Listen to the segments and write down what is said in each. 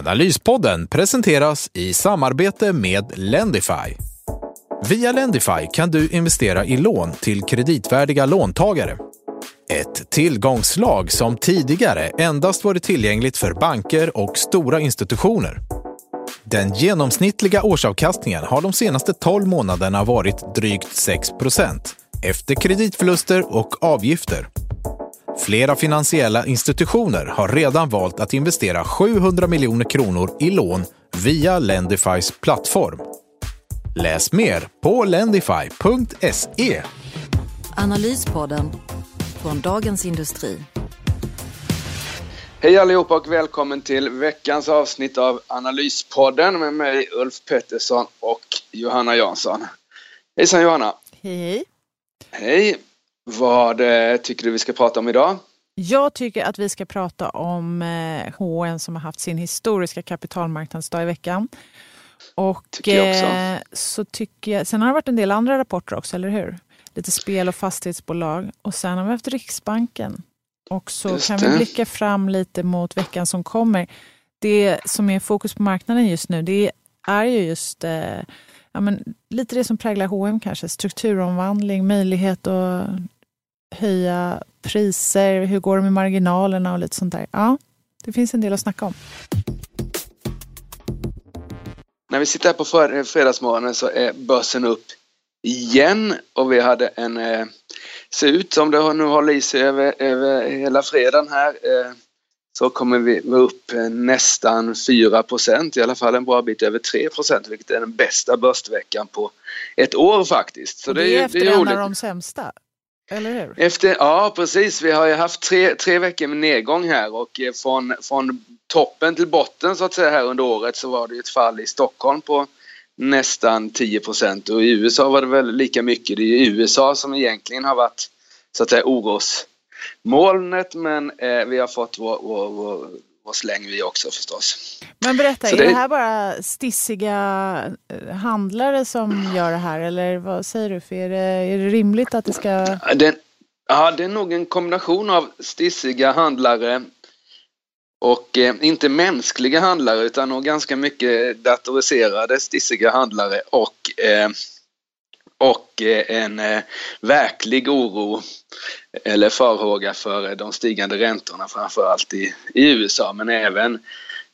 Analyspodden presenteras i samarbete med Lendify. Via Lendify kan du investera i lån till kreditvärdiga låntagare. Ett tillgångslag som tidigare endast varit tillgängligt för banker och stora institutioner. Den genomsnittliga årsavkastningen har de senaste 12 månaderna varit drygt 6% efter kreditförluster och avgifter. Flera finansiella institutioner har redan valt att investera 700 miljoner kronor i lån via Lendifys plattform. Läs mer på lendify.se. Analyspodden från Dagens Industri. Hej allihopa och välkommen till veckans avsnitt av Analyspodden med mig Ulf Pettersson och Johanna Jansson. Hejsan Johanna! Hej! Hej! Vad eh, tycker du vi ska prata om idag? Jag tycker att vi ska prata om eh, H&M som har haft sin historiska kapitalmarknadsdag i veckan. Och tycker eh, så tycker jag, sen har det varit en del andra rapporter också, eller hur? Lite spel och fastighetsbolag. Och sen har vi haft Riksbanken. Och så Just kan det. vi blicka fram lite mot veckan som kommer. Det som är fokus på marknaden just nu, det är ju just eh, ja, men, lite det som präglar H&M kanske. Strukturomvandling, möjlighet att höja priser, hur går det med marginalerna och lite sånt där. Ja, det finns en del att snacka om. När vi sitter här på fredagsmorgonen så är börsen upp igen och vi hade en eh, ser ut som det nu håller i sig över, över hela fredagen här eh, så kommer vi vara upp eh, nästan 4% i alla fall en bra bit över 3% vilket är den bästa börsveckan på ett år faktiskt. Så det, det, är är, efter det är en av de sämsta, eller hur? Efter, ja, precis. Vi har ju haft tre, tre veckor med nedgång här och eh, från, från toppen till botten så att säga här under året så var det ett fall i Stockholm på nästan 10 och i USA var det väl lika mycket. Det är ju USA som egentligen har varit så att säga orosmolnet men eh, vi har fått vår, vår, vår, vår släng vi också förstås. Men berätta, Så är det- det här bara stissiga eh, handlare som gör det här eller vad säger du? För är, det, är det rimligt att det ska... Det, ja, det är nog en kombination av stissiga handlare och eh, inte mänskliga handlare utan nog ganska mycket datoriserade stissiga handlare och, eh, och eh, en eh, verklig oro eller farhåga för eh, de stigande räntorna framförallt i, i USA men även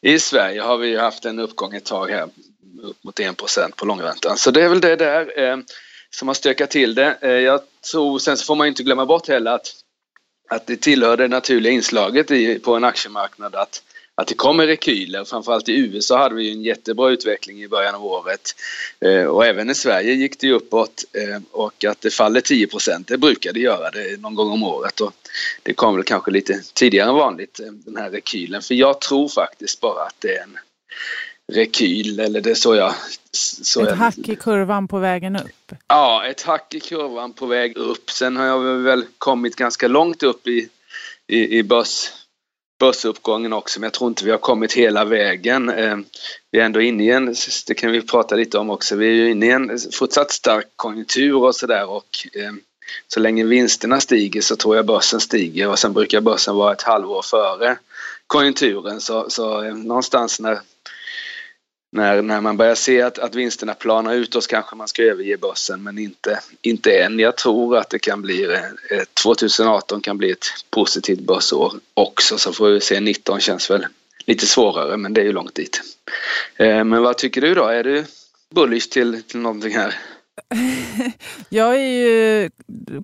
i Sverige har vi ju haft en uppgång ett tag här upp mot 1 på långräntan. Så det är väl det där eh, som har stökat till det. Eh, jag tror, sen så får man ju inte glömma bort heller att, att det tillhör det naturliga inslaget i, på en aktiemarknad att, att det kommer rekyler. Framförallt i USA hade vi en jättebra utveckling i början av året. Eh, och även i Sverige gick det uppåt eh, och att det faller 10% det brukar det göra det någon gång om året. Och det kom väl kanske lite tidigare än vanligt eh, den här rekylen. För jag tror faktiskt bara att det är en rekyl eller det är så jag... Så Ett jag hack i kurvan på vägen upp? Ja, ett hack i kurvan på väg upp. Sen har jag väl kommit ganska långt upp i, i, i börs, börsuppgången också, men jag tror inte vi har kommit hela vägen. Eh, vi är ändå inne i en, det kan vi prata lite om också, vi är ju inne i en fortsatt stark konjunktur och sådär och eh, så länge vinsterna stiger så tror jag börsen stiger och sen brukar börsen vara ett halvår före konjunkturen så, så eh, någonstans när när, när man börjar se att, att vinsterna planar ut oss kanske man ska överge börsen men inte, inte än. Jag tror att det kan bli, eh, eh 2018 kan bli ett positivt börsår också så får vi se, 19 känns väl lite svårare men det är ju långt dit. Eh, men vad tycker du då? Är du bullish till, till någonting här? Jag är ju,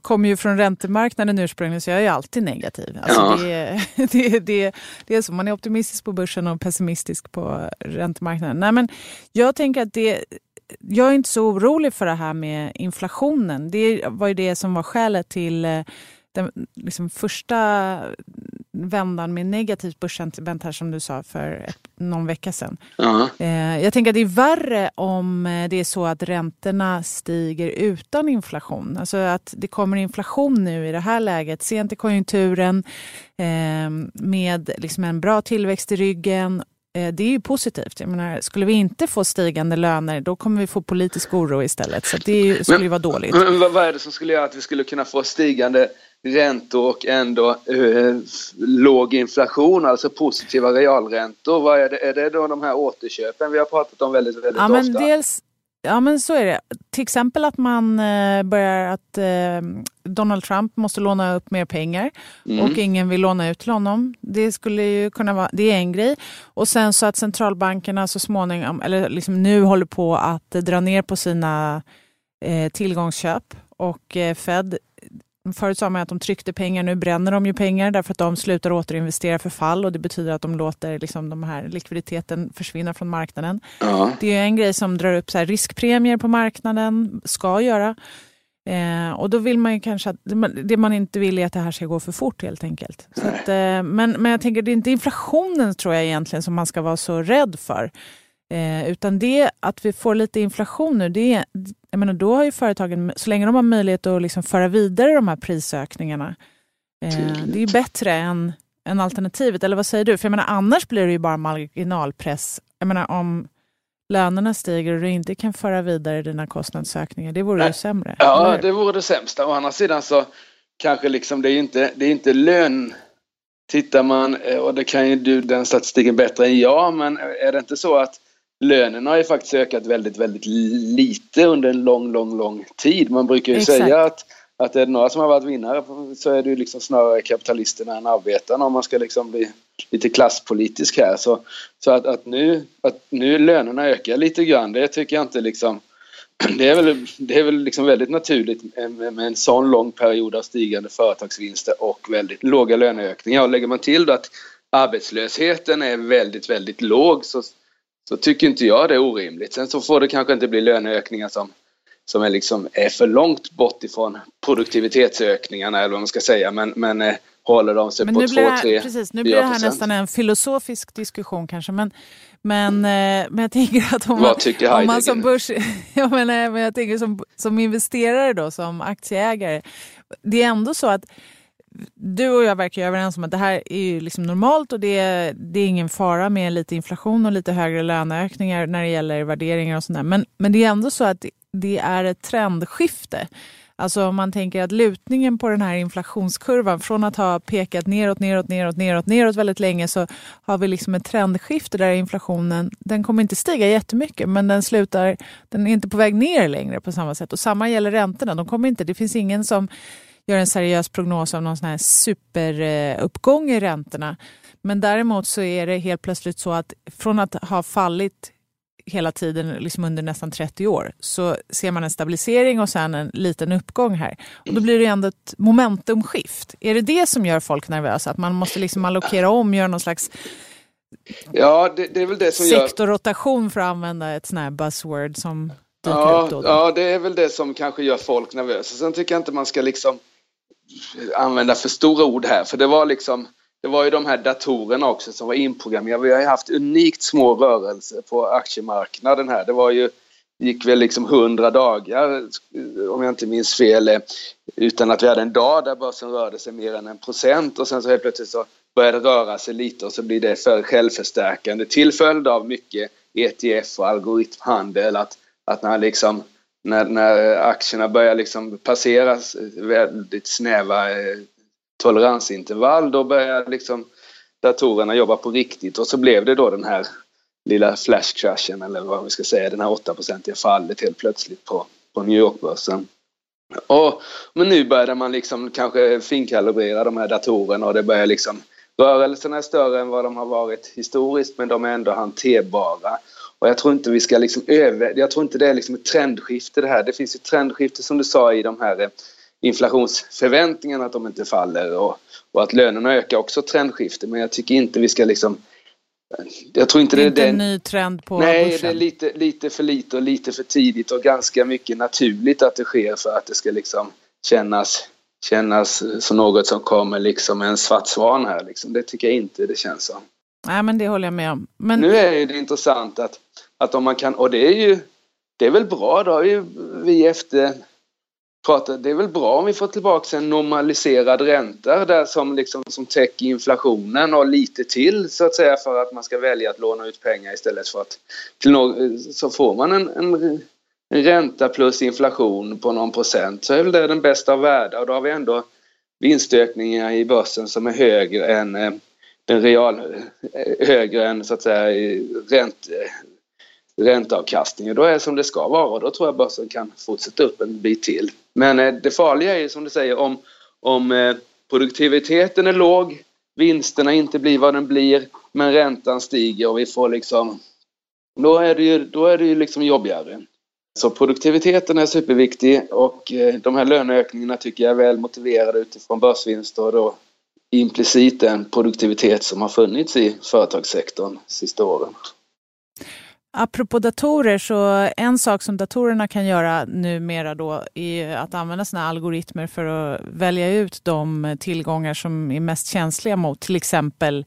kommer ju från räntemarknaden ursprungligen så jag är alltid negativ. Alltså Ja. det, det, det, det är så, man är optimistisk på börsen och pessimistisk på räntemarknaden. Nej, men jag tänker att det, jag är inte så orolig för det här med inflationen. Det var ju det som var skälet till eh, den liksom första vändan med negativt börssentiment här som du sa för ett, någon vecka sedan. Uh -huh. Jag tänker att det är värre om det är så att räntorna stiger utan inflation. Alltså att det kommer inflation nu i det här läget, sent i konjunkturen med liksom en bra tillväxt i ryggen Eh, det är ju positivt. Jag menar, skulle vi inte få stigande löner då kommer vi få politisk oro istället. Så det skulle ju vara dåligt. Men vad är det som skulle göra att vi skulle kunna få stigande räntor och ändå eh, låg inflation, alltså positiva realräntor? Vad är, det, är det då de här återköpen vi har pratat om väldigt, väldigt ja, ofta? Men dels Ja men så är det. Till exempel att man eh, börjar att eh, Donald Trump måste låna upp mer pengar mm. och ingen vill låna ut till honom. Det skulle ju kunna vara, det är en grej. Och sen så att centralbankerna så småningom, eller liksom nu håller på att dra ner på sina eh, tillgångsköp och Fed Förut sa man att de tryckte pengar, nu bränner de ju pengar därför att de slutar återinvestera för fall och det betyder att de låter liksom de här likviditeten försvinna från marknaden. Ja. Det är en grej som drar upp så här riskpremier på marknaden, ska göra. Eh, och då vill man ju kanske att, det man inte vill är att det här ska gå för fort helt enkelt. Att, eh, men, men jag tänker det är inte inflationen tror jag egentligen som man ska vara så rädd för. Eh, utan det att vi får lite inflation nu, det, jag menar, då har ju företagen, så länge de har möjlighet att liksom föra vidare de här prisökningarna, eh, det är bättre än, än alternativet. Eller vad säger du? För jag menar, annars blir det ju bara marginalpress. Jag menar, om lönerna stiger och du inte kan föra vidare dina kostnadsökningar, det vore ju sämre. Ja, det vore det sämsta. Å andra sidan så kanske liksom det är inte, det är inte lön Tittar man, eh, och det kan ju du den statistiken bättre än jag, men är det inte så att lönerna har ju faktiskt ökat väldigt, väldigt lite under en lång, lång, lång tid. Man brukar ju Exakt. säga att, att är det några som har varit vinnare så är det ju liksom snarare kapitalisterna än arbetarna om man ska liksom bli lite klasspolitisk här. Så, så att, att, nu, att nu lönerna ökar lite grann, det tycker jag inte liksom det är väl, det är väl liksom väldigt naturligt med, en sån lång period av stigande företagsvinster och väldigt låga löneökningar. Och lägger man till då att arbetslösheten är väldigt, väldigt låg så så tycker inte jag det är orimligt. Sen så får det kanske inte bli löneökningar som, som är, liksom, är för långt bort ifrån produktivitetsökningarna eller vad man ska säga. Men, men eh, håller de sig men på 2-3 Precis, nu blir det här nästan en filosofisk diskussion kanske. Men, men, eh, men jag tänker att om man, om man som börs... ja, men, men jag tänker som, som investerare då, som aktieägare. Det är ändå så att du och jag verkar överens om att det här är liksom normalt och det är, det är ingen fara med lite inflation och lite högre löneökningar när det gäller värderingar och sådär. Men, men det är ändå så att det är ett trendskifte. Alltså om man tänker att lutningen på den här inflationskurvan från att ha pekat neråt, neråt, neråt, neråt, neråt väldigt länge så har vi liksom ett trendskifte där inflationen, den kommer inte stiga jättemycket men den slutar, den är inte på väg ner längre på samma sätt. Och samma gäller räntorna, de kommer inte, det finns ingen som gör en seriös prognos av någon sån här superuppgång i räntorna. Men däremot så är det helt plötsligt så att från att ha fallit hela tiden liksom under nästan 30 år så ser man en stabilisering och sen en liten uppgång här. Och då blir det ändå ett momentumskift. Är det det som gör folk nervösa? Att man måste liksom allokera om, göra någon slags Ja, det, det är väl det som sektorrotation för att använda ett sånt här buzzword som dyker ja, upp då, då. Ja, det är väl det som kanske gör folk nervösa. Sen tycker jag inte man ska liksom använda för stora ord här, för det var liksom det var ju de här datorerna också som var inprogrammerade. Vi har ju haft unikt små rörelser på aktiemarknaden här. Det var ju, gick väl liksom hundra dagar, om jag inte minns fel, eh, utan att vi hade en dag där börsen rörde sig mer än en procent och sen så helt plötsligt så började det röra sig lite och så blir det för självförstärkande till följd av mycket ETF och algoritmhandel. Att, att när liksom när, när eh, aktierna börjar liksom passera väldigt snäva eh, toleransintervall, då börjar liksom datorerna jobba på riktigt och så blev det då den här lilla flashcrashen eller vad vi ska säga, den här 8-procentiga fallet helt plötsligt på, på New York-börsen. Och, men nu börjar man liksom kanske finkalibrera de här datorerna och det börjar liksom Rörelserna är större än vad de har varit historiskt men de är ändå hanterbara. Och jag tror inte vi ska liksom över... Jag tror inte det är liksom ett trendskifte det här. Det finns ett trendskifte som du sa i de här eh, inflationsförväntningarna att de inte faller och, och att lönerna ökar också trendskifte. Men jag tycker inte vi ska liksom... Jag tror inte det är, inte en ny trend på Nej, börsen. det är lite, lite för lite och lite för tidigt och ganska mycket naturligt att det sker för att det ska liksom kännas, kännas som något som kommer liksom en svart svan här. Liksom. Det tycker jag inte det känns som. Nej, men det håller jag med om. Men... Nu är det intressant att, att om man kan, och det är ju, det är väl bra, då har ju vi efter pratat, det är väl bra om vi får tillbaka en normaliserad ränta där som liksom som täcker inflationen och lite till så att säga för att man ska välja att låna ut pengar istället för att till någon, så får man en, en ränta plus inflation på någon procent så är väl det den bästa av världar. Och då har vi ändå vinstökningar i börsen som är högre än eh, den real, eh, högre än så att säga ränt, ränteavkastningen. Då är det som det ska vara och då tror jag börsen kan fortsätta upp en bit till. Men eh, det farliga är ju som du säger om, om eh, produktiviteten är låg, vinsterna inte blir vad den blir, men räntan stiger och vi får liksom då är det ju, då är det ju liksom jobbigare. Så produktiviteten är superviktig och eh, de här löneökningarna tycker jag är väl motiverade utifrån börsvinster och då implicit den produktivitet som har funnits i företagssektorn sista åren. Apropå datorer, så en sak som datorerna kan göra numera då är att använda sina algoritmer för att välja ut de tillgångar som är mest känsliga mot till exempel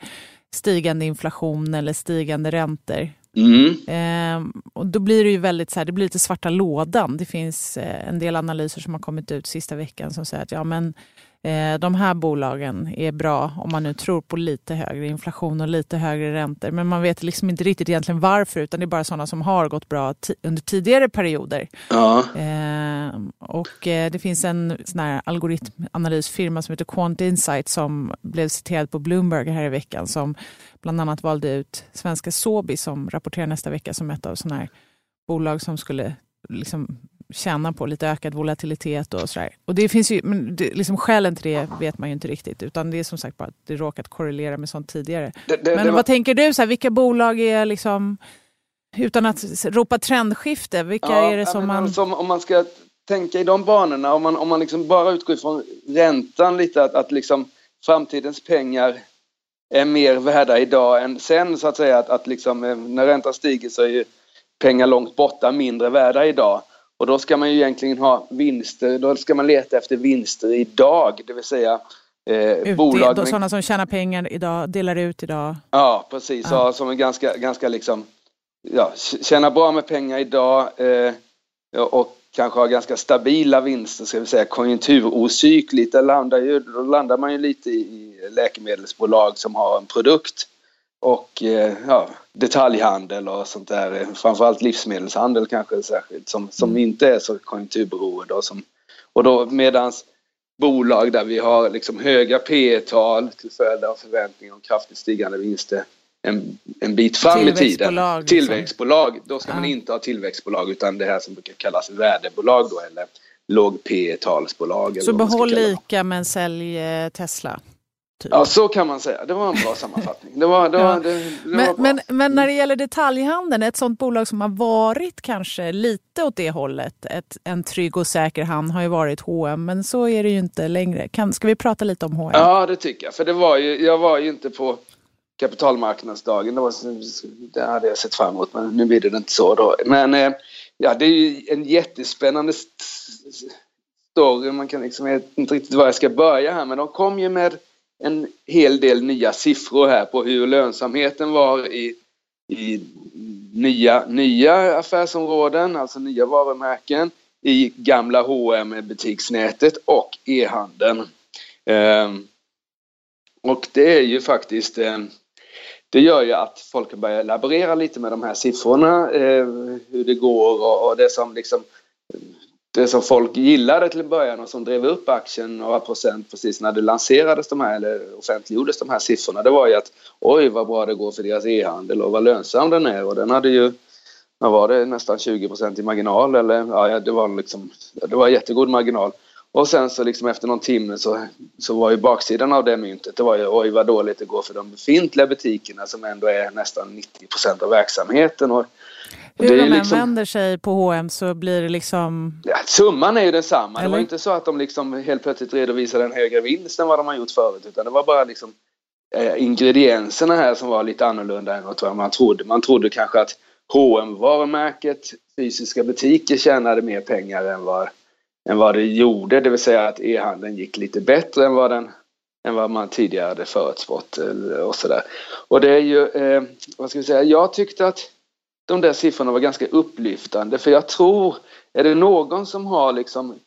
stigande inflation eller stigande räntor. Mm. Eh, och då blir det ju väldigt så här, det blir lite svarta lådan. Det finns eh, en del analyser som har kommit ut sista veckan som säger att ja, men, de här bolagen är bra om man nu tror på lite högre inflation och lite högre räntor. Men man vet liksom inte riktigt egentligen varför utan det är bara sådana som har gått bra under tidigare perioder. Ja. Ehm, och eh, det finns en sån här algoritmanalysfirma som heter Quant Insight som blev citerad på Bloomberg här i veckan som bland annat valde ut svenska Sobi som rapporterar nästa vecka som ett av sådana här bolag som skulle liksom tjäna på lite ökad volatilitet och sådär. Och det finns ju, men det, liksom skälen till det vet man ju inte riktigt utan det är som sagt bara att det råkat korrelera med sånt tidigare. Det, det, men vad var... tänker du, så här, vilka bolag är liksom, utan att ropa trendskifte, vilka ja, är det som man... Alltså, om man ska tänka i de banorna, om man, om man liksom bara utgår ifrån räntan lite, att, att liksom framtidens pengar är mer värda idag än sen så att säga. Att, att liksom, eh, när räntan stiger så är ju pengar långt borta mindre värda idag. Och då ska man ju egentligen ha vinster, då ska man leta efter vinster idag, det vill säga eh, bolag... Med... Sådana som tjänar pengar idag, delar ut idag? Ja, precis. Ja. som är ganska, ganska liksom, ja, tjänar bra med pengar idag eh, och kanske har ganska stabila vinster, ska vi säga konjunkturocykligt. Där landar, ju, då landar man ju lite i läkemedelsbolag som har en produkt och eh, ja, detaljhandel och sånt där. Framförallt livsmedelshandel kanske särskilt som, som mm. inte är så konjunkturberoende. Och, som, och då medans bolag där vi har liksom höga P tal till följd av förväntningar om kraftigt stigande vinster en, en bit fram i tiden. Liksom. Tillväxtbolag, då ska ja. man inte ha tillväxtbolag utan det här som brukar kallas värdebolag då eller låg P talsbolag Så behåll lika men sälj eh, Tesla? Typ. Ja, så kan man säga. Det var en bra sammanfattning. Det var, det var, det, det men, var men, men, när det gäller detaljhandeln, ett sånt bolag som har varit kanske lite åt det hållet, ett, en trygg och säker hand har ju varit H&M men så är det ju inte längre. Kan, ska vi prata lite om H&M? Ja, det tycker jag. För det var ju, jag var ju inte på kapitalmarknadsdagen. Det, var, det hade jag sett fram emot, men nu blir det inte så då. Men eh, ja, det är ju en jättespännande story. Man kan liksom, jag vet inte riktigt var jag ska börja här, men de kom ju med en hel del nya siffror här på hur lönsamheten var i, i nya, nya affärsområden, alltså nya varumärken i gamla H&M butiksnätet och e-handeln. Ehm, och det är ju faktiskt ehm, det gör ju att folk börjar laborera lite med de här siffrorna, eh, hur det går och, och, det som liksom det som folk gillade till en början och som drev upp aktien några procent precis när det lanserades de här eller offentliggjordes de här siffrorna det var ju att oj vad bra det går för deras e-handel och vad lönsam den är och den hade ju vad var det nästan 20% i marginal eller ja det var liksom det var jättegod marginal och sen så liksom efter någon timme så, så var ju baksidan av det myntet, det var ju oj vad dåligt det går för de befintliga butikerna som ändå är nästan 90% av verksamheten. Och, hur de än liksom, vänder sig på H&M så blir det liksom... Ja, summan är ju densamma. Eller? Det var inte så att de liksom helt plötsligt redovisade en högre vinst än vad de har gjort förut utan det var bara liksom eh, ingredienserna här som var lite annorlunda än vad man trodde. Man trodde kanske att H&M varumärket fysiska butiker tjänade mer pengar än vad än vad det gjorde, det vill säga att e-handeln gick lite bättre än vad, den, än vad man tidigare hade förutspått och sådär. Och det är ju, eh, vad ska vi säga, jag tyckte att de där siffrorna var ganska upplyftande för jag tror, är det någon som har liksom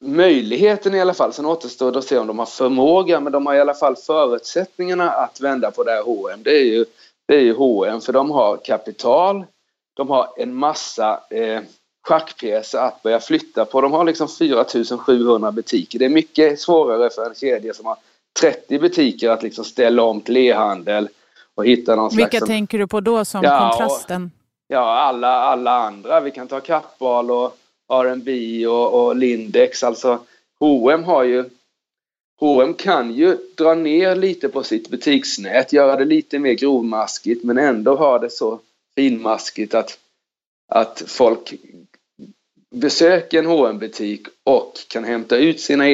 möjligheten i alla fall, sen återstår det att se om de har förmåga, men de har i alla fall förutsättningarna att vända på det här H&M. Det är ju, det är ju H&M för de har kapital, de har en massa eh, schackpjäser att börja flytta på. De har liksom 4700 butiker. Det är mycket svårare för en kedja som har 30 butiker att liksom ställa om till e-handel och hitta någon Vilka slags... tänker du på då som ja, kontrasten? Och, ja, alla, alla andra. Vi kan ta Kappahl och R&B och, och Lindex. Alltså H&M har ju H&M kan ju dra ner lite på sitt butiksnät, göra det lite mer grovmaskigt men ändå ha det så finmaskigt att, att folk besöker en hm butik och kan hämta ut sina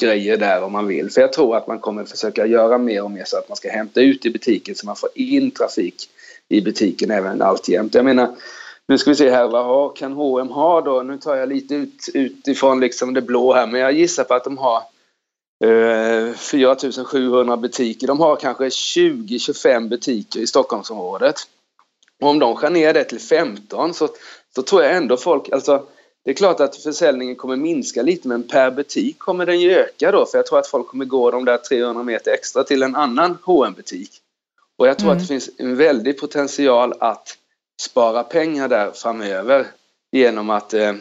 grejer där om man vill. För jag tror att man kommer försöka göra mer och mer så att man ska hämta ut i butiken så man får in trafik i butiken även alltjämt. Jag menar, nu ska vi se här, vad kan H&M ha då? Nu tar jag lite ut, utifrån liksom det blå här, men jag gissar på att de har eh, 4700 butiker. De har kanske 20-25 butiker i Stockholmsområdet. Och om de skär ner det till 15 så, så tror jag ändå folk, alltså det är klart att försäljningen kommer minska lite men per butik kommer den ju öka då för jag tror att folk kommer gå de där 300 meter extra till en annan hm butik Och jag tror mm. att det finns en väldig potential att spara pengar där framöver genom att eh,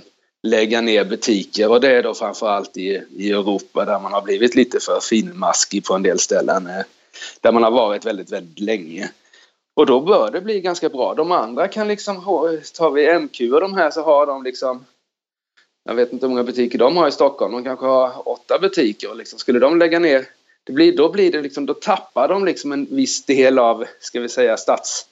lägga ner butiker och det är då framförallt i, i Europa där man har blivit lite för finmaskig på en del ställen. Eh, där man har varit väldigt, väldigt länge. Och då bör det bli ganska bra. De andra kan liksom, tar vi MQ och de här så har de liksom jag vet inte hur många butiker de har i Stockholm. De kanske har åtta butiker. Liksom, skulle de lägga ner, det blir, då, blir det liksom, då tappar de liksom en viss del av, ska vi säga, stats,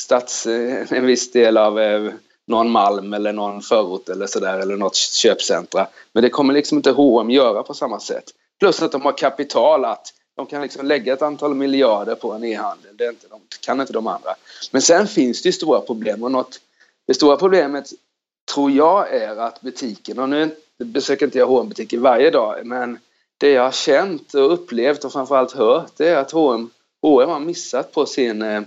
stats, eh, en viss del av eh, någon malm eller någon förort eller sådär eller något köpcentra. Men det kommer liksom inte H&M göra på samma sätt. Plus att de har kapital att de kan liksom lägga ett antal miljarder på en e-handel. Det inte, de kan inte de andra. Men sen finns det ju stora problem och något, det stora problemet tror jag är att butiken, och nu besöker inte jag H&M butiker varje dag, men det jag har känt och upplevt och framförallt hört det är att H&M, H&M har missat på sin eh,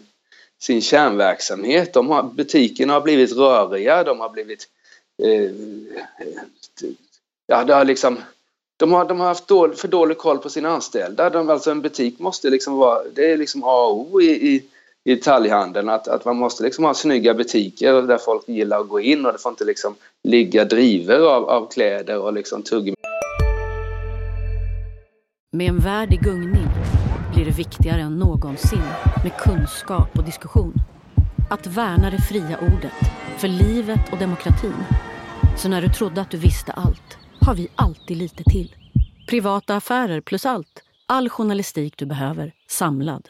sin kärnverksamhet. De har, butikerna har blivit röriga, de har blivit... Eh, ja, det har liksom... De har, de har haft dålig, för dålig koll på sina anställda. De, alltså en butik måste liksom vara... Det är liksom A och O i, i, i detaljhandeln. Att, att man måste liksom ha snygga butiker där folk gillar att gå in och det får inte liksom ligga driver av, av kläder och liksom tuggummi. Med en värld i gungning blir det viktigare än någonsin med kunskap och diskussion. Att värna det fria ordet, för livet och demokratin. Så när du trodde att du visste allt, har vi alltid lite till. Privata affärer plus allt. All journalistik du behöver, samlad.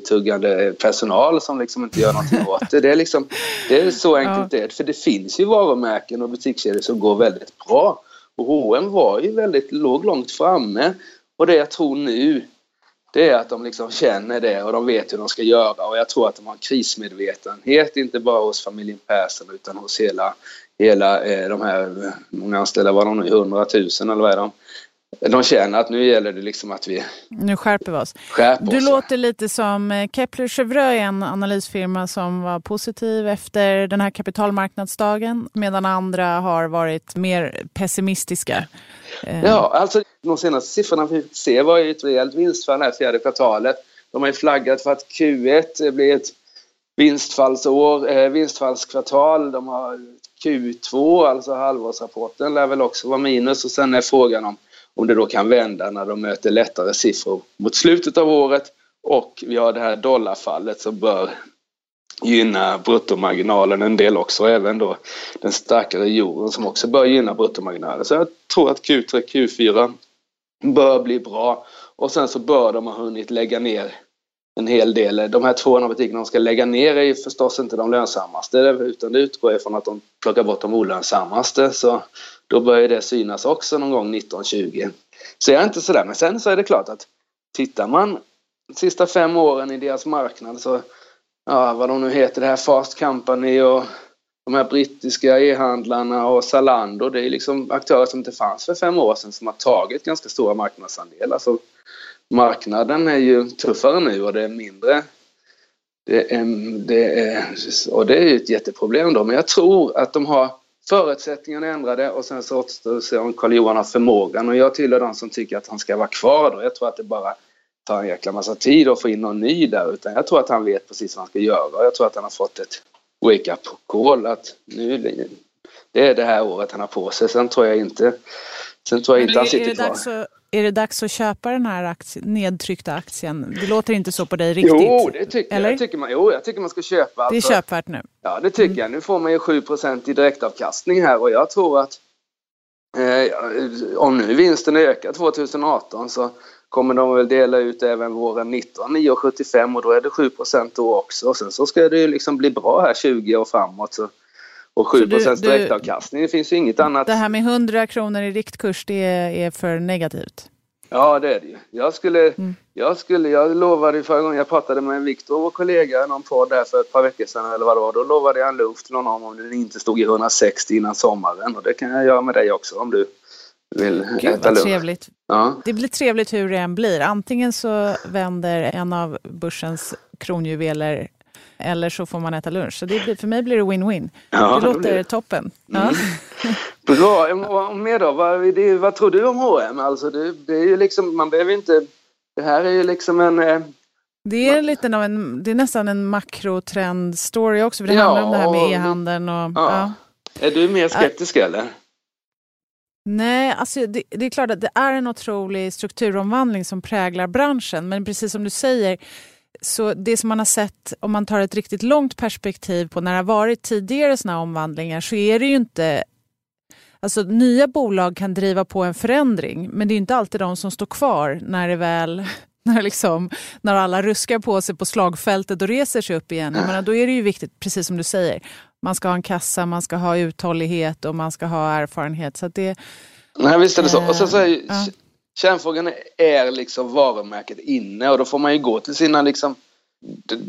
Tuggande personal som liksom inte gör någonting åt det. Det är, liksom, det är så enkelt ja. det. För det finns ju varumärken och butikskedjor som går väldigt bra. Och H&M var ju väldigt, låg långt framme. Och det jag tror nu, det är att de liksom känner det och de vet hur de ska göra. Och jag tror att de har krismedvetenhet, inte bara hos familjen Persson utan hos hela, hela eh, de här, många anställda var de nu, 100 000 eller vad är de? De känner att nu gäller det liksom att vi nu skärper vi oss. Skärper du oss. låter lite som eh, Kepler Chevreux, en analysfirma som var positiv efter den här kapitalmarknadsdagen medan andra har varit mer pessimistiska. Eh. Ja, alltså de senaste siffrorna vi ser var ju ett rejält vinstfall här fjärde kvartalet. De har ju flaggat för att Q1 blir ett vinstfallsår, eh, vinstfallskvartal. De har Q2, alltså halvårsrapporten, lär väl också vara minus och sen är frågan om om det då kan vända när de möter lättare siffror mot slutet av året och vi har det här dollarfallet som bör gynna bruttomarginalen en del också, även då den starkare euron som också bör gynna bruttomarginalen. Så jag tror att Q3, Q4 bör bli bra Och sen så bör de ha hunnit lägga ner en hel del. De här 200 butikerna de ska lägga ner är ju förstås inte de lönsammaste utan det utgår ifrån att de plocka bort de olönsammaste. Så då börjar det synas också någon gång 1920. Så jag är inte sådär, men sen så är det klart att tittar man de sista fem åren i deras marknad så, ja vad de nu heter, det här Fast Company och de här brittiska e-handlarna och Zalando, det är liksom aktörer som inte fanns för fem år sedan som har tagit ganska stora marknadsandelar. Så alltså, marknaden är ju tuffare nu och det är mindre. Det är, det är, och det är ju ett jätteproblem då, men jag tror att de har förutsättningarna ändrade och sen så återstår se om Karl-Johan har förmågan och jag tillhör de som tycker att han ska vara kvar då. Jag tror att det bara tar en jäkla massa tid att få in någon ny där utan jag tror att han vet precis vad han ska göra. Jag tror att han har fått ett wake-up call att nu det är det här året han har på sig. Sen tror jag inte, sen tror jag inte han sitter kvar. Är det dags att köpa den här aktien, nedtryckta aktien? Det låter inte så på dig riktigt. Jo, det tycker Eller? jag. Tycker man, jo, jag tycker man ska köpa. Det är alltså- köpvärt nu. Ja, det tycker mm. jag. Nu får man ju 7% i direktavkastning här och jag tror att eh, om nu vinsten ökar 2018 så kommer de väl dela ut även våren 19, 9,75 och då är det 7 då också. Och sen så ska det ju liksom bli bra här 20 och framåt. Så, och 7 procents direktavkastning, det finns ju inget annat. Det här med 100 kronor i riktkurs, det är för negativt? Ja, det är det ju. Jag skulle, mm. jag skulle, jag lovade förra gången jag pratade med Viktor, vår kollega, någon podd där för ett par veckor sedan eller vad det var. Då lovade jag en luft till honom om den inte stod i 160 innan sommaren och det kan jag göra med dig också om du vill Gud, äta lunch. Trevligt. Ja. Det blir trevligt hur det än blir. Antingen så vänder en av börsens kronjuveler eller så får man äta lunch. Så det blir, för mig blir det win-win. Ja, det låter det toppen. Mm. Ja. Bra. Och mer då? Vad, det, vad tror du om H&M? Alltså det, det, är ju liksom, man behöver inte... Det här är ju liksom en... Eh, det är, lite av en, det är nästan en makrotrend-story också, för det ja, handlar om det här med e-handeln. Och, ja. Är du mer skeptisk eller? Nej, alltså det, det, är klart att det är en otrolig strukturomvandling som präglar branschen. Men precis som du säger, så det som man har sett om man tar ett riktigt långt perspektiv på när det har varit tidigare sådana omvandlingar så är det ju inte Alltså nya bolag kan driva på en förändring men det är inte alltid de som står kvar när det väl när, liksom, när alla ruskar på sig på slagfältet och reser sig upp igen. Jag menar, då är det ju viktigt, precis som du säger, man ska ha en kassa, man ska ha uthållighet och man ska ha erfarenhet. Så det, Nej, visst är det så. Och sen så är ju, ja. Kärnfrågan är liksom varumärket inne och då får man ju gå till sina liksom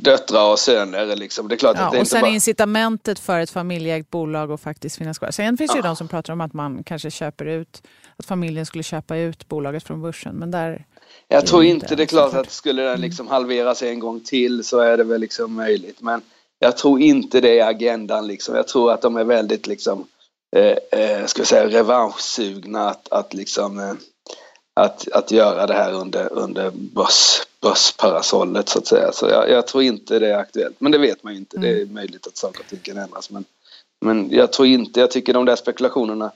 döttrar och söner. Liksom. Det är klart ja, att det och sen bara... incitamentet för ett familjeägt bolag att faktiskt finnas kvar. Sen finns det ja. ju de som pratar om att man kanske köper ut, att familjen skulle köpa ut bolaget från börsen. Men där jag tror inte, det är klart att skulle den liksom halveras en gång till så är det väl liksom möjligt. Men jag tror inte det är agendan liksom. Jag tror att de är väldigt liksom, eh, eh, ska säga, revanschsugna att, att liksom eh, att, att göra det här under, under börs, börsparasollet så att säga. Så jag, jag, tror inte det är aktuellt. Men det vet man ju inte. Mm. Det är mm. möjligt att saker och ting kan ändras. Men, men jag tror inte, jag tycker de där spekulationerna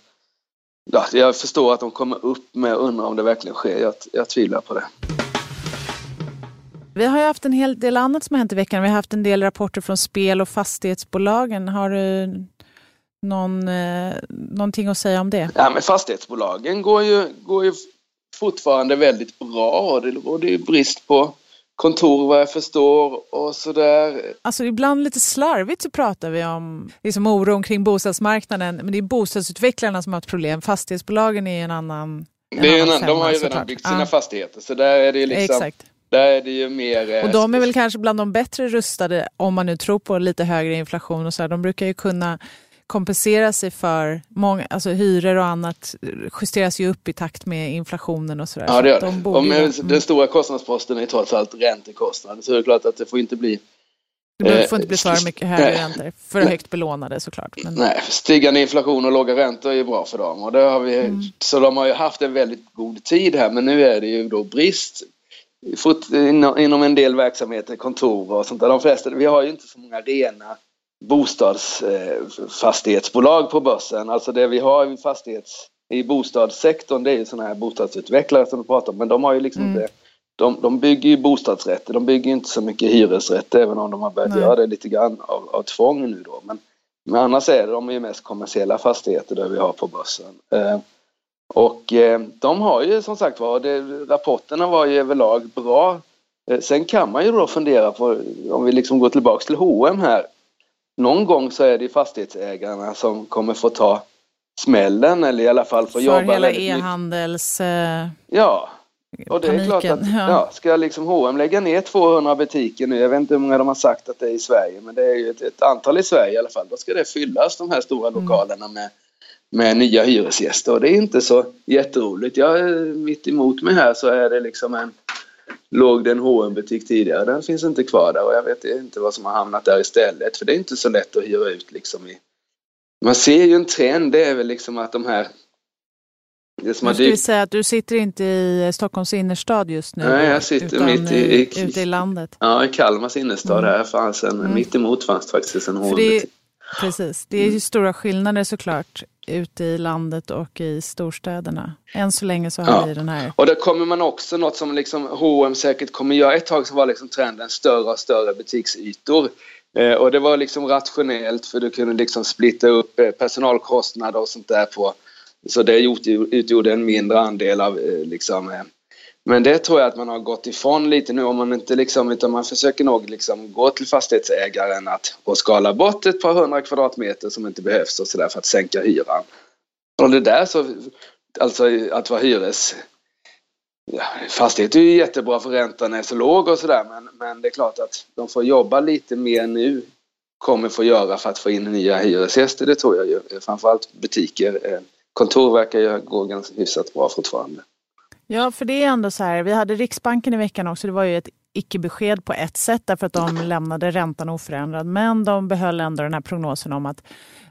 Ja, jag förstår att de kommer upp med och undrar om det verkligen sker. Jag, jag tvivlar på det. Vi har ju haft en hel del annat som har hänt i veckan. Vi har haft en del rapporter från spel och fastighetsbolagen. Har du någon, eh, någonting att säga om det? Ja, men fastighetsbolagen går ju, går ju fortfarande väldigt bra och det ju brist på kontor vad jag förstår och sådär. Alltså ibland lite slarvigt så pratar vi om liksom oron kring bostadsmarknaden men det är bostadsutvecklarna som har ett problem. Fastighetsbolagen är en annan en det är annan, De har ju redan byggt sina ja. fastigheter så där är det liksom Exakt. Där är det ju mer... Eh, och de är väl kanske bland de bättre rustade om man nu tror på lite högre inflation och så. Här. De brukar ju kunna kompensera sig för många, alltså hyror och annat justeras ju upp i takt med inflationen och sådär. Ja, det gör de mm. Den stora kostnadsposten är trots allt räntekostnaden så det är klart att det får inte bli det får inte bli för eh, mycket högre räntor, för högt belånade såklart. Men... Nej, stigande inflation och låga räntor är bra för dem. Och det har vi, mm. Så de har ju haft en väldigt god tid här men nu är det ju då brist inom en del verksamheter, kontor och sånt där. De flesta, vi har ju inte så många rena bostadsfastighetsbolag på börsen. Alltså det vi har i fastighets i bostadssektorn det är ju sådana här bostadsutvecklare som du pratar om men de har ju liksom mm. inte de, de bygger ju bostadsrätter, de bygger inte så mycket hyresrätter även om de har börjat Nej. göra det lite grann av, av tvång nu då. Men, men annars är det de är ju mest kommersiella fastigheter där vi har på börsen. Eh, Och eh, de har ju som sagt var, det, rapporterna var ju överlag bra. Eh, sen kan man ju då fundera på, om vi liksom går tillbaks till H&M här. Någon gång så är det fastighetsägarna som kommer få ta smällen eller i alla fall få För jobba hela e-handels... Eh, Ja, och det är klart paniken, att ja. ska liksom H&M lägga ner 200 butiker nu, jag vet inte hur många de har sagt att det är i Sverige, men det är ju ett, ett antal i Sverige i alla fall. Då ska det fyllas de här stora Mm. lokalerna med, med nya hyresgäster och det är inte så jätteroligt. Jag mitt emot mig här så är det liksom en låg det en hm butik tidigare, den finns inte kvar där och jag vet inte vad som har hamnat där istället för det är inte så lätt att hyra ut liksom i man ser ju en trend, det är väl liksom att de här det som ska vi dykt säga att du sitter inte i Stockholms innerstad just nu. Nej, jag sitter utan mitt i- i- ute i landet. Ja, i Kalmars innerstad Mm. här fanns en, Mm. mitt emot fanns faktiskt en För det, H&M-butik. Precis, det är ju stora skillnader såklart ute i landet och i storstäderna. Än så länge så har Ja. vi den här. Och där kommer man också något som liksom H&M säkert kommer göra. Ett tag så var liksom trenden större och större butiksytor. Eh, och det var liksom rationellt för du kunde liksom splitta upp eh, personalkostnader och sånt där på. Så det utgjorde, utgjorde en mindre andel av eh, liksom eh, men det tror jag att man har gått ifrån lite nu om man inte liksom utan man försöker nog liksom gå till fastighetsägaren att och skala bort ett par hundra kvadratmeter som inte behövs och sådär för att sänka hyran. Och det där så alltså att vara hyres Ja, fastighet är ju jättebra för räntan är så låg och sådär men, men det är klart att de får jobba lite mer nu kommer få göra för att få in nya hyresgäster, det tror jag ju. Framförallt butiker. Eh, kontor verkar ju gå ganska hyfsat bra fortfarande. Ja, för det är ändå så här. Vi hade Riksbanken i veckan också. Det var ju ett icke-besked på ett sätt därför att de lämnade räntan oförändrad. Men de behöll ändå den här prognosen om att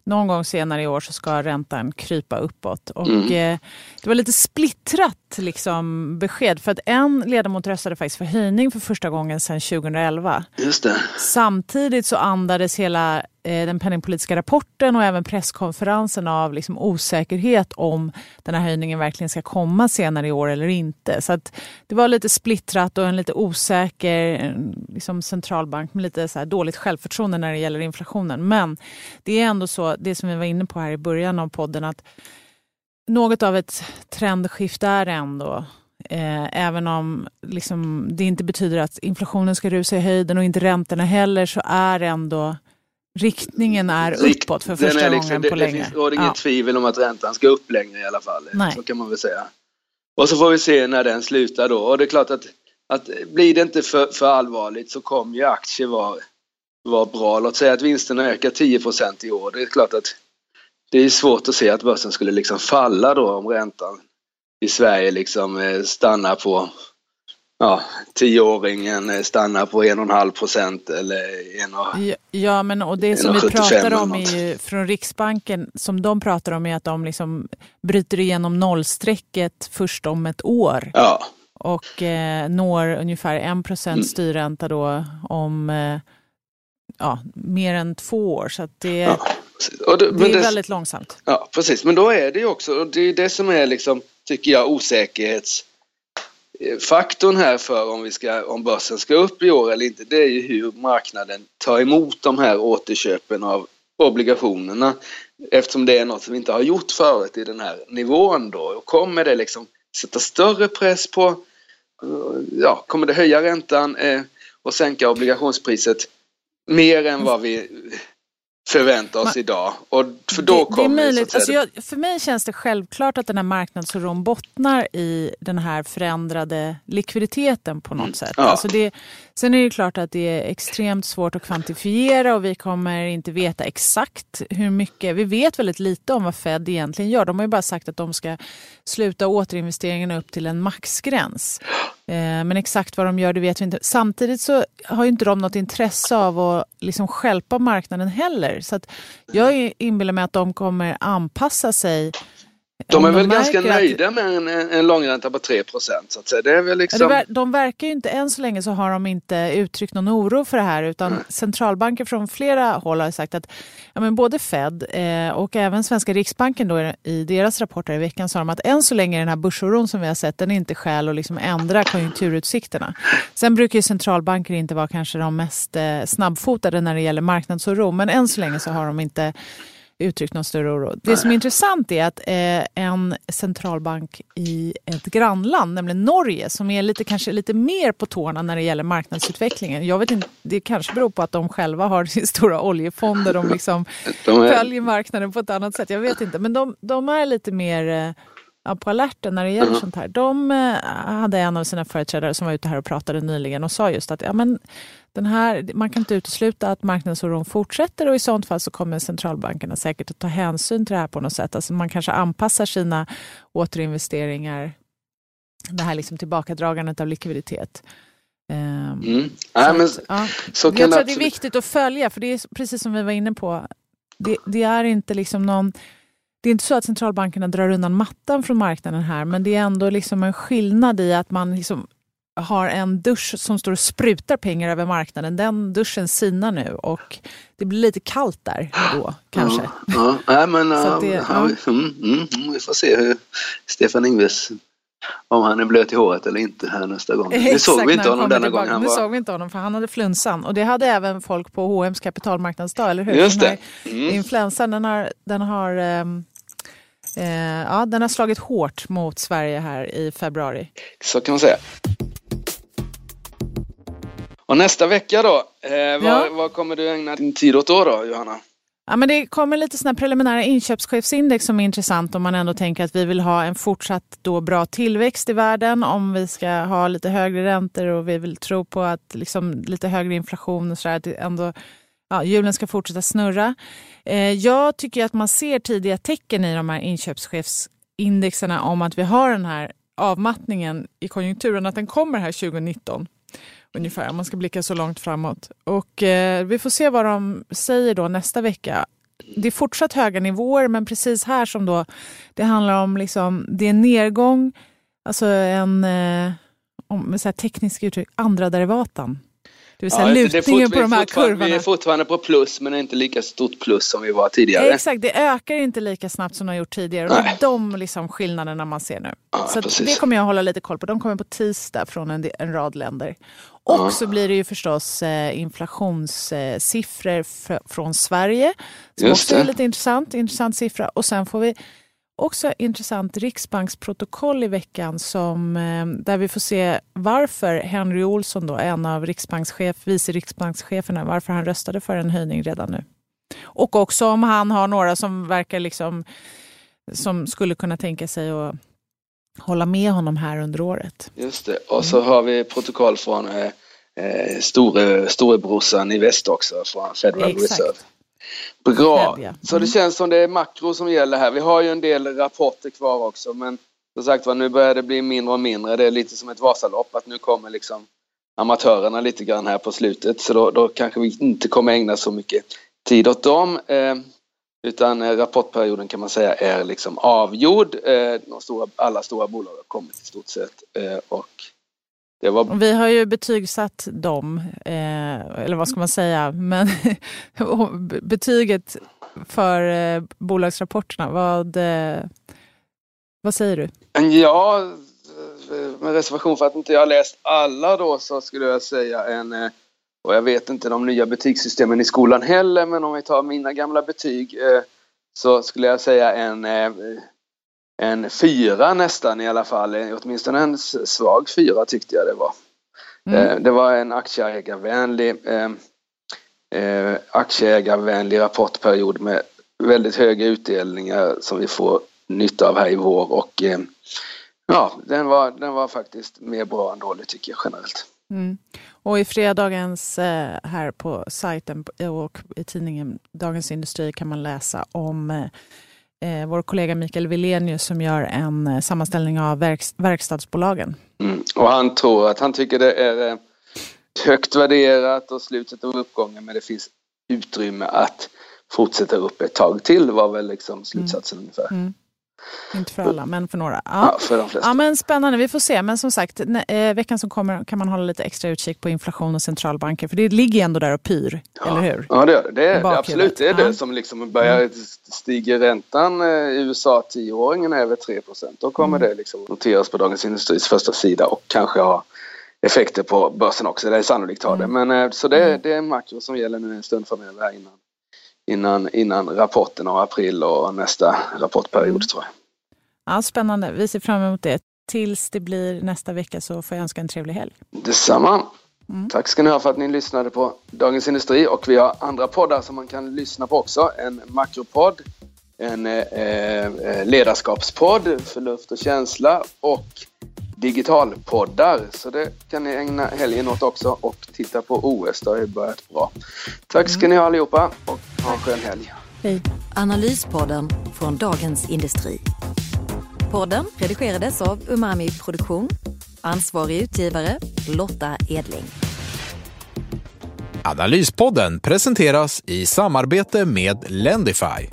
någon gång senare i år så ska räntan krypa uppåt. Och Mm. eh, det var lite splittrat liksom, besked. För att en ledamot röstade faktiskt för höjning för första gången sedan 2011. Just det. Samtidigt så andades hela eh, den penningpolitiska rapporten och även presskonferensen av liksom osäkerhet om den här höjningen verkligen ska komma senare i år eller inte. Så att det var lite splittrat och en lite osäker liksom centralbank med lite så här dåligt självförtroende när det gäller inflationen. Men det är ändå så, det som vi var inne på här i början av podden, att något av ett trendskifte är det ändå. Eh, även om liksom, det inte betyder att inflationen ska rusa i höjden och inte räntorna heller så är ändå riktningen är uppåt för första är liksom- gången det, på det länge. finns råder inget Ja. tvivel om att räntan ska upp längre i alla fall. Nej. Så kan man väl säga. Och så får vi se när den slutar då. Och det är klart att, att blir det inte för, för allvarligt så kommer ju aktier vara, vara bra. Låt säga att vinsterna ökar 10% i år. Det är klart att det är svårt att se att börsen skulle liksom falla då om räntan i Sverige liksom eh, stannar på ja, tioåringen eh, stannar på en och en halv procent eller en och, Ja, Ja, men och det som vi 1,75 pratar om är ju från Riksbanken, som de pratar om är att de liksom bryter igenom nollstrecket först om ett år ja, och eh, når ungefär 1 Mm. procent styrränta då om eh, ja, mer än två år. Så att det, ja. Och det, det är det- väldigt långsamt. Ja, precis. Men då är det ju också, och det är det som är liksom, tycker jag, osäkerhetsfaktorn här för om, vi ska, om börsen ska upp i år eller inte. Det är ju hur marknaden tar emot de här återköpen av obligationerna. Eftersom det är något som vi inte har gjort förut i den här nivån då. Och kommer det liksom sätta större press på, ja, kommer det höja räntan eh, och sänka obligationspriset mer än vad vi förväntar oss Ma- idag. Och för då det, det är möjligt. Alltså jag, för mig känns det självklart att den här marknadsoron bottnar i den här förändrade likviditeten på något sätt. Mm. Ja. Alltså det, sen är det klart att det är extremt svårt att kvantifiera och vi kommer inte veta exakt hur mycket. Vi vet väldigt lite om vad Fed egentligen gör. De har ju bara sagt att de ska sluta återinvesteringarna upp till en maxgräns. Eh, men exakt vad de gör det vet vi inte. Samtidigt så har ju inte de något intresse av att liksom stjälpa marknaden heller. Så att jag inbillar mig att de kommer anpassa sig de är väl ganska märker att- nöjda med en, en långränta på 3 så att säga. Det är väl liksom... ver- de verkar ju inte, än så länge så har de inte uttryckt någon oro för det här utan centralbanker från flera håll har sagt att ja, men både Fed eh, och även svenska Riksbanken då i deras rapporter i veckan sa de att än så länge den här börsoron som vi har sett den är inte skäl att liksom ändra konjunkturutsikterna. Sen brukar ju centralbanker inte vara kanske de mest eh, snabbfotade när det gäller marknadsoro men än så länge så har de inte uttryckt någon större oro. Det som är intressant är att eh, en centralbank i ett grannland, nämligen Norge, som är lite, kanske lite mer på tårna när det gäller marknadsutvecklingen. Jag vet inte, det kanske beror på att de själva har sin stora oljefonder, de liksom de är... följer marknaden på ett annat sätt. Jag vet inte, men de, de är lite mer eh, ja, på alerten när det gäller mm. sånt här. De eh, hade en av sina företrädare som var ute här och pratade nyligen och sa just att ja, men den här, man kan inte utesluta att marknadsoron fortsätter och i sånt fall så kommer centralbankerna säkert att ta hänsyn till det här på något sätt. Alltså man kanske anpassar sina återinvesteringar, det här liksom tillbakadragandet av likviditet. Um, mm. ja, men, ja. så kan Jag tror att det är viktigt att följa, för det är precis som vi var inne på, det, det är inte liksom någon det är inte så att centralbankerna drar undan mattan från marknaden här men det är ändå liksom en skillnad i att man liksom har en dusch som står och sprutar pengar över marknaden. Den duschen sinar nu och det blir lite kallt där då kanske. Ja, ja. men, det, ja. Mm, mm, mm, vi får se hur Stefan Ingves om han är blöt i håret eller inte här nästa gång. Nu såg vi inte honom denna gången. Nu var... såg vi inte honom för han hade flunsan och det hade även folk på H&M's kapitalmarknadsdag, eller hur? Just det. Mm. Influensan den har, den har um, Eh, ja, den har slagit hårt mot Sverige här i februari. Så kan man säga. Och nästa vecka då, eh, vad, ja. vad, kommer du ägna din tid åt då, då Johanna? Ja, men det kommer lite såna preliminära inköpschefsindex som är intressant om man ändå tänker att vi vill ha en fortsatt då bra tillväxt i världen. Om vi ska ha lite högre räntor och vi vill tro på att liksom lite högre inflation och så där, att ändå ja, hjulen ska fortsätta snurra. Eh, jag tycker att man ser tidiga tecken i de här inköpschefsindexerna om att vi har den här avmattningen i konjunkturen, att den kommer här 2019 ungefär, om man ska blicka så långt framåt. Och eh, vi får se vad de säger då nästa vecka. Det är fortsatt höga nivåer, men precis här som då, det handlar om liksom, det är en nedgång, alltså en, eh, om så här teknisk uttryck, andra derivatan. Det vill säga ja, lutningen på de här kurvorna. Vi är fortfarande på plus men inte lika stort plus som vi var tidigare. Exakt, det ökar inte lika snabbt som det har gjort tidigare. Och det är de liksom skillnaderna man ser nu. Ja, så det kommer jag hålla lite koll på. De kommer på tisdag från en, en rad länder. Och ja. så blir det ju förstås eh, inflationssiffror från Sverige. Som Just också är lite intressant, intressant siffra. Och sen får vi också intressant riksbanksprotokoll i veckan som, eh, där vi får se varför Henry Olsson, då, en av riksbankschef, vice riksbankscheferna, varför han röstade för en höjning redan nu. Och också om han har några som verkar liksom, som skulle kunna tänka sig att hålla med honom här under året. Just det, och så har vi protokoll från eh, eh store, storebrorsan i väst också, från Federal Exakt. Reserve. Bra, så det mm. känns som det är makro som gäller här. Vi har ju en del rapporter kvar också men som sagt var nu börjar det bli mindre och mindre. Det är lite som ett Vasalopp att nu kommer liksom amatörerna lite grann här på slutet så då, då kanske vi inte kommer ägna så mycket tid åt dem. Eh, utan eh, rapportperioden kan man säga är liksom avgjord. Eh, de stora, alla stora bolag har kommit i stort sett eh, och var... Vi har ju betygsatt dem, eh, eller vad ska man säga, men betyget för eh, bolagsrapporterna, vad, eh, vad säger du? Ja, med reservation för att inte jag har läst alla då så skulle jag säga en, eh, och jag vet inte de nya betygssystemen i skolan heller, men om vi tar mina gamla betyg eh, så skulle jag säga en eh, en fyra nästan i alla fall, åtminstone en svag fyra tyckte jag det var. Mm. Eh, det var en aktieägarvänlig, eh, eh, aktieägarvänlig rapportperiod med väldigt höga utdelningar som vi får nytta av här i vår och eh, ja, den var, den var faktiskt mer bra än dålig tycker jag generellt. Mm. Och i fredagens eh, här på sajten och i tidningen Dagens Industri kan man läsa om eh, vår kollega Mikael Wilenius som gör en eh, sammanställning av verk, verkstadsbolagen. Mm. Och han tror att han tycker det är eh, högt värderat och slutet av uppgången men det finns utrymme att fortsätta upp ett tag till var väl liksom slutsatsen mm. ungefär. Mm. Inte för alla, men för några. Ja. ja, för de flesta. Ja, men spännande, vi får se. Men som sagt, eh, veckan som kommer kan man hålla lite extra utkik på inflation och centralbanker. För det ligger ändå där och pyr, ja. eller hur? Ja, det, är, det är absolut. Det är det som liksom börjar mm. stiga räntan eh, i USA, tioåringen är över 3% Då kommer mm. det liksom noteras på Dagens Industris första sida och kanske ha effekter på börsen också. Det är sannolikt har det. Mm. Men eh, så det, mm. det är makro som gäller nu en stund framöver här innan innan, innan rapporten av april och nästa rapportperiod Mm. tror jag. Ja, spännande. Vi ser fram emot det. Tills det blir nästa vecka så får jag önska en trevlig helg. Detsamma. Mm. Tack ska ni ha för att ni lyssnade på Dagens Industri och vi har andra poddar som man kan lyssna på också. En makropodd, en eh, eh, ledarskapspodd, Förluft och känsla och digitalpoddar. Så det kan ni ägna helgen åt också och titta på OS, det har ju börjat bra. Tack ska ni ha allihopa och ha en skön helg. Hej. Analyspodden från Dagens Industri. Podden redigerades av Umami Produktion. Ansvarig utgivare Lotta Edling. Analyspodden presenteras i samarbete med Lendify.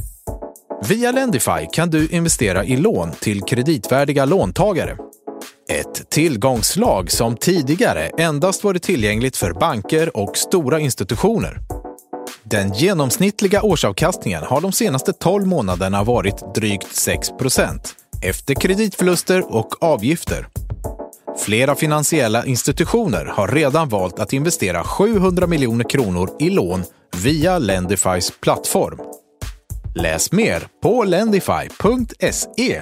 Via Lendify kan du investera i lån till kreditvärdiga låntagare. Ett tillgångslag som tidigare endast varit tillgängligt för banker och stora institutioner. Den genomsnittliga årsavkastningen har de senaste 12 månaderna varit drygt 6% efter kreditförluster och avgifter. Flera finansiella institutioner har redan valt att investera 700 miljoner kronor i lån via Lendifys plattform. Läs mer på lendify.se.